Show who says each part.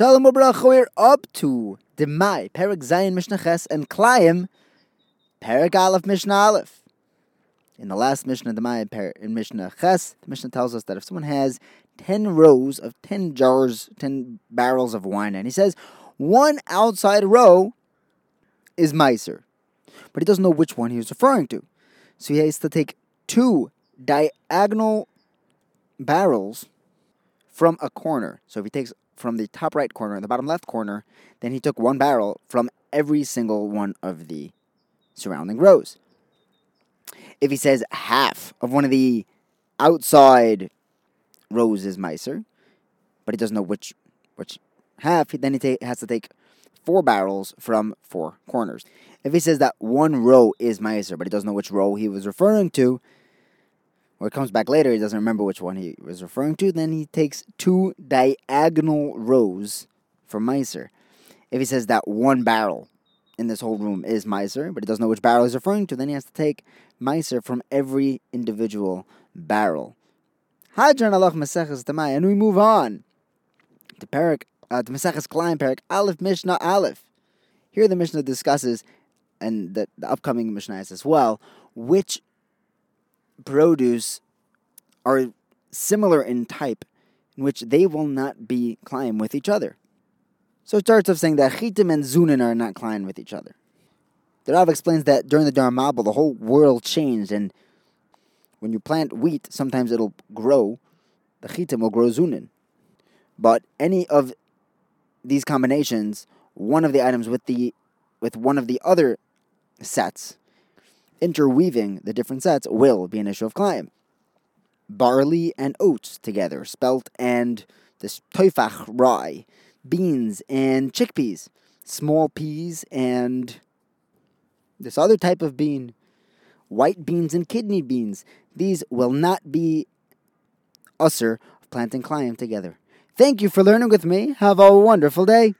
Speaker 1: Shalom Ubracha, we're up to Demai, Perak Zayin Mishnah Ches, and Klayim, Perak Aleph Mishnah Aleph. In the last Mishnah Demai, in Mishnah Ches, the Mishnah tells us that if someone has 10 rows of 10 jars, 10 barrels of wine, and he says one outside row is Meiser, but he doesn't know which one he referring to. So he has to take two diagonal barrels from a corner. So if he takes from the top right corner and the bottom left corner, then he took one barrel from every single one of the surrounding rows. If he says half of one of the outside rows is Meiser, but he doesn't know which which half, then he ta- has to take four barrels from four corners. If he says that one row is Meiser, but he doesn't know which row he was referring to, or it comes back later, he doesn't remember which one he was referring to, then he takes two diagonal rows for Meiser. If he says that one barrel in this whole room is Meiser, but he doesn't know which barrel he's referring to, then he has to take Meiser from every individual barrel. Hadran Alach Maseches Demai, and we move on to Perak, uh, to Maseches Klayim Perak Aleph Mishnah Aleph. Here the Mishnah discusses, and the, the upcoming Mishnah is as well, which produce are similar in type, in which they will not be Klayim with each other. So it starts off saying that Chitim and Zunin are not Klayim with each other. The Rav explains that during the Dor HaMabul, the whole world changed, and when you plant wheat, sometimes it'll grow, the Chitim will grow Zunin. But any of these combinations, one of the items with the with one of the other sets, interweaving the different sets will be an issue of climb. Barley and oats together, spelt and this toifach rye, beans and chickpeas, small peas and this other type of bean, white beans and kidney beans. These will not be usser of planting climb together. Thank you for learning with me. Have a wonderful day.